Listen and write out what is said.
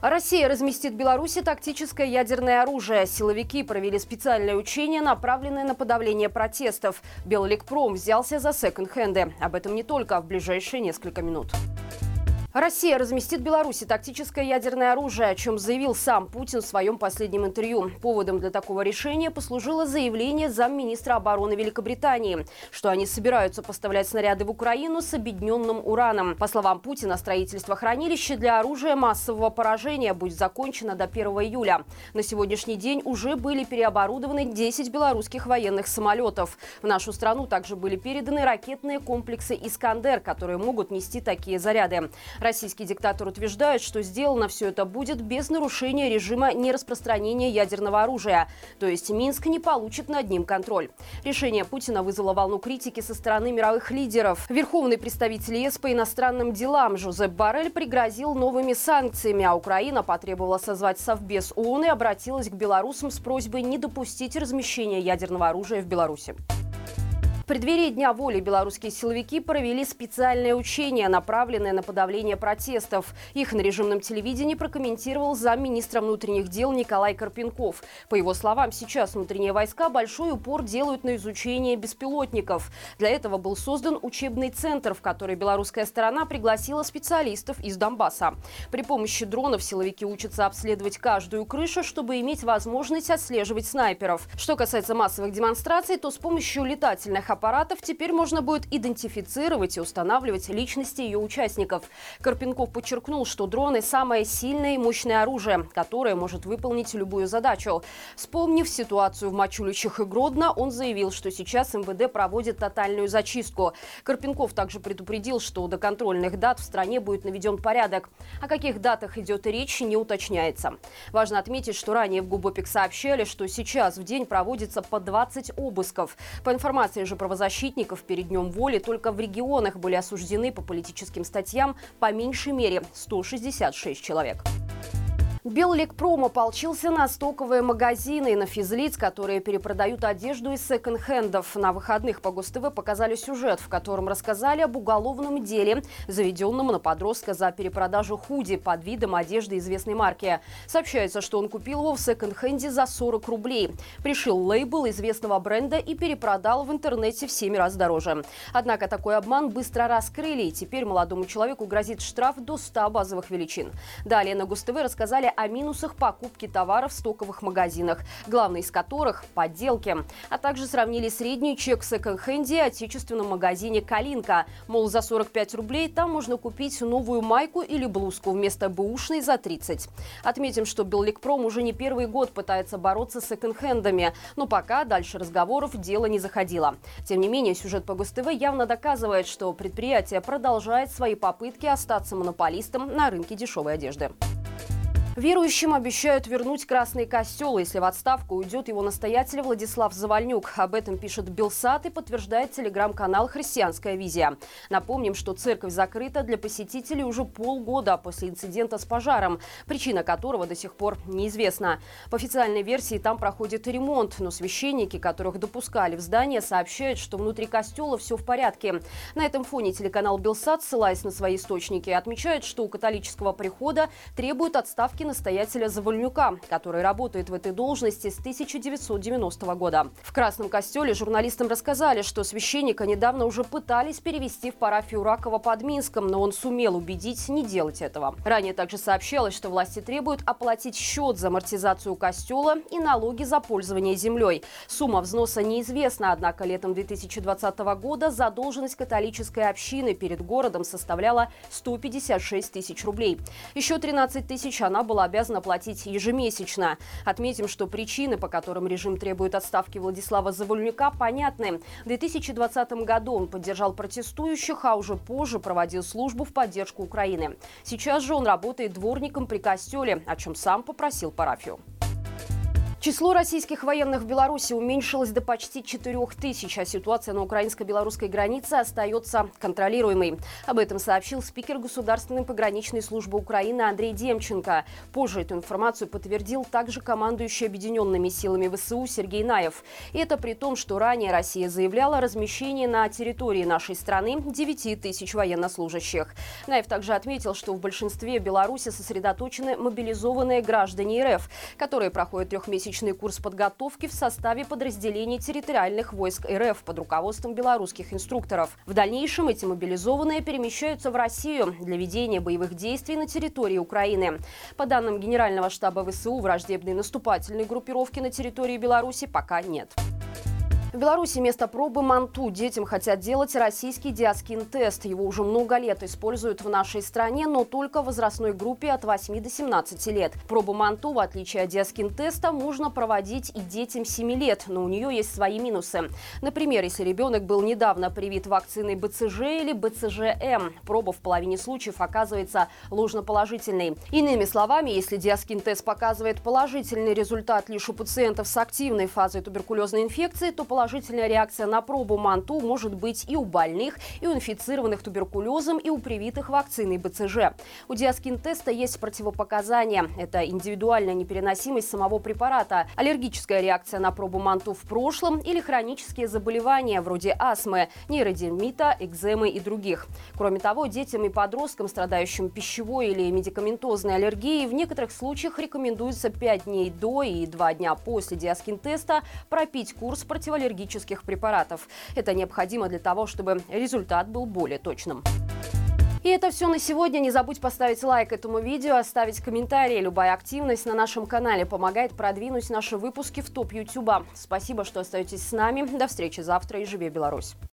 Россия разместит в Беларуси тактическое ядерное оружие. Силовики провели специальное учение, направленное на подавление протестов. Беллекпром взялся за секонд-хенды. Об этом не только в ближайшие несколько минут. Россия разместит в Беларуси тактическое ядерное оружие, о чем заявил сам Путин в своем последнем интервью. Поводом для такого решения послужило заявление замминистра обороны Великобритании, что они собираются поставлять снаряды в Украину с объединенным ураном. По словам Путина, строительство хранилища для оружия массового поражения будет закончено до 1 июля. На сегодняшний день уже были переоборудованы 10 белорусских военных самолетов. В нашу страну также были переданы ракетные комплексы «Искандер», которые могут нести такие заряды. Российский диктатор утверждает, что сделано все это будет без нарушения режима нераспространения ядерного оружия. То есть Минск не получит над ним контроль. Решение Путина вызвало волну критики со стороны мировых лидеров. Верховный представитель ЕС по иностранным делам Жозеп Барель пригрозил новыми санкциями, а Украина потребовала созвать Совбез ООН и обратилась к белорусам с просьбой не допустить размещения ядерного оружия в Беларуси преддверии Дня воли белорусские силовики провели специальное учение, направленное на подавление протестов. Их на режимном телевидении прокомментировал замминистра внутренних дел Николай Карпенков. По его словам, сейчас внутренние войска большой упор делают на изучение беспилотников. Для этого был создан учебный центр, в который белорусская сторона пригласила специалистов из Донбасса. При помощи дронов силовики учатся обследовать каждую крышу, чтобы иметь возможность отслеживать снайперов. Что касается массовых демонстраций, то с помощью летательных аппаратов теперь можно будет идентифицировать и устанавливать личности ее участников. Карпенков подчеркнул, что дроны – самое сильное и мощное оружие, которое может выполнить любую задачу. Вспомнив ситуацию в Мачуличах и Гродно, он заявил, что сейчас МВД проводит тотальную зачистку. Карпенков также предупредил, что до контрольных дат в стране будет наведен порядок. О каких датах идет речь, не уточняется. Важно отметить, что ранее в Губопик сообщали, что сейчас в день проводится по 20 обысков. По информации же правозащитников перед Днем воли только в регионах были осуждены по политическим статьям по меньшей мере 166 человек. Беллекпром ополчился на стоковые магазины и на физлиц, которые перепродают одежду из секонд-хендов. На выходных по ГОСТВ показали сюжет, в котором рассказали об уголовном деле, заведенном на подростка за перепродажу худи под видом одежды известной марки. Сообщается, что он купил его в секонд-хенде за 40 рублей. Пришил лейбл известного бренда и перепродал в интернете в 7 раз дороже. Однако такой обман быстро раскрыли, и теперь молодому человеку грозит штраф до 100 базовых величин. Далее на ГУСТВ рассказали о минусах покупки товаров в стоковых магазинах, главный из которых – подделки. А также сравнили средний чек в секонд-хенде отечественном магазине «Калинка». Мол, за 45 рублей там можно купить новую майку или блузку вместо бэушной за 30. Отметим, что Белликпром уже не первый год пытается бороться с секонд-хендами, но пока дальше разговоров дело не заходило. Тем не менее, сюжет по ГУСТВ явно доказывает, что предприятие продолжает свои попытки остаться монополистом на рынке дешевой одежды. Верующим обещают вернуть Красный костел, если в отставку уйдет его настоятель Владислав Завальнюк. Об этом пишет Белсат и подтверждает телеграм-канал «Христианская визия». Напомним, что церковь закрыта для посетителей уже полгода после инцидента с пожаром, причина которого до сих пор неизвестна. По официальной версии там проходит ремонт, но священники, которых допускали в здание, сообщают, что внутри костела все в порядке. На этом фоне телеканал Белсат, ссылаясь на свои источники, отмечает, что у католического прихода требуют отставки настоятеля Завольнюка, который работает в этой должности с 1990 года. В Красном костеле журналистам рассказали, что священника недавно уже пытались перевести в парафию Ракова под Минском, но он сумел убедить не делать этого. Ранее также сообщалось, что власти требуют оплатить счет за амортизацию костела и налоги за пользование землей. Сумма взноса неизвестна, однако летом 2020 года задолженность католической общины перед городом составляла 156 тысяч рублей. Еще 13 тысяч она была была обязана платить ежемесячно. Отметим, что причины, по которым режим требует отставки Владислава Завольнюка, понятны. В 2020 году он поддержал протестующих, а уже позже проводил службу в поддержку Украины. Сейчас же он работает дворником при костеле, о чем сам попросил парафию. Число российских военных в Беларуси уменьшилось до почти 4 тысяч, а ситуация на украинско-белорусской границе остается контролируемой. Об этом сообщил спикер Государственной пограничной службы Украины Андрей Демченко. Позже эту информацию подтвердил также командующий объединенными силами ВСУ Сергей Наев. И это при том, что ранее Россия заявляла о размещении на территории нашей страны 9 тысяч военнослужащих. Наев также отметил, что в большинстве Беларуси сосредоточены мобилизованные граждане РФ, которые проходят трехмесячный двухмесячный курс подготовки в составе подразделений территориальных войск РФ под руководством белорусских инструкторов. В дальнейшем эти мобилизованные перемещаются в Россию для ведения боевых действий на территории Украины. По данным Генерального штаба ВСУ, враждебной наступательной группировки на территории Беларуси пока нет. В Беларуси вместо пробы МАНТУ детям хотят делать российский диаскин-тест. Его уже много лет используют в нашей стране, но только в возрастной группе от 8 до 17 лет. Пробу МАНТУ, в отличие от диаскин-теста, можно проводить и детям 7 лет, но у нее есть свои минусы. Например, если ребенок был недавно привит вакциной БЦЖ или БЦЖМ, проба в половине случаев оказывается ложноположительной. Иными словами, если диаскин-тест показывает положительный результат лишь у пациентов с активной фазой туберкулезной инфекции, то положительная реакция на пробу МАНТУ может быть и у больных, и у инфицированных туберкулезом, и у привитых вакциной БЦЖ. У диаскин-теста есть противопоказания. Это индивидуальная непереносимость самого препарата, аллергическая реакция на пробу МАНТУ в прошлом или хронические заболевания вроде астмы, нейродермита, экземы и других. Кроме того, детям и подросткам, страдающим пищевой или медикаментозной аллергией, в некоторых случаях рекомендуется 5 дней до и 2 дня после диаскин-теста пропить курс противоаллергических аллергических препаратов. Это необходимо для того, чтобы результат был более точным. И это все на сегодня. Не забудь поставить лайк этому видео, оставить комментарий. Любая активность на нашем канале помогает продвинуть наши выпуски в топ Ютуба. Спасибо, что остаетесь с нами. До встречи завтра и живи Беларусь!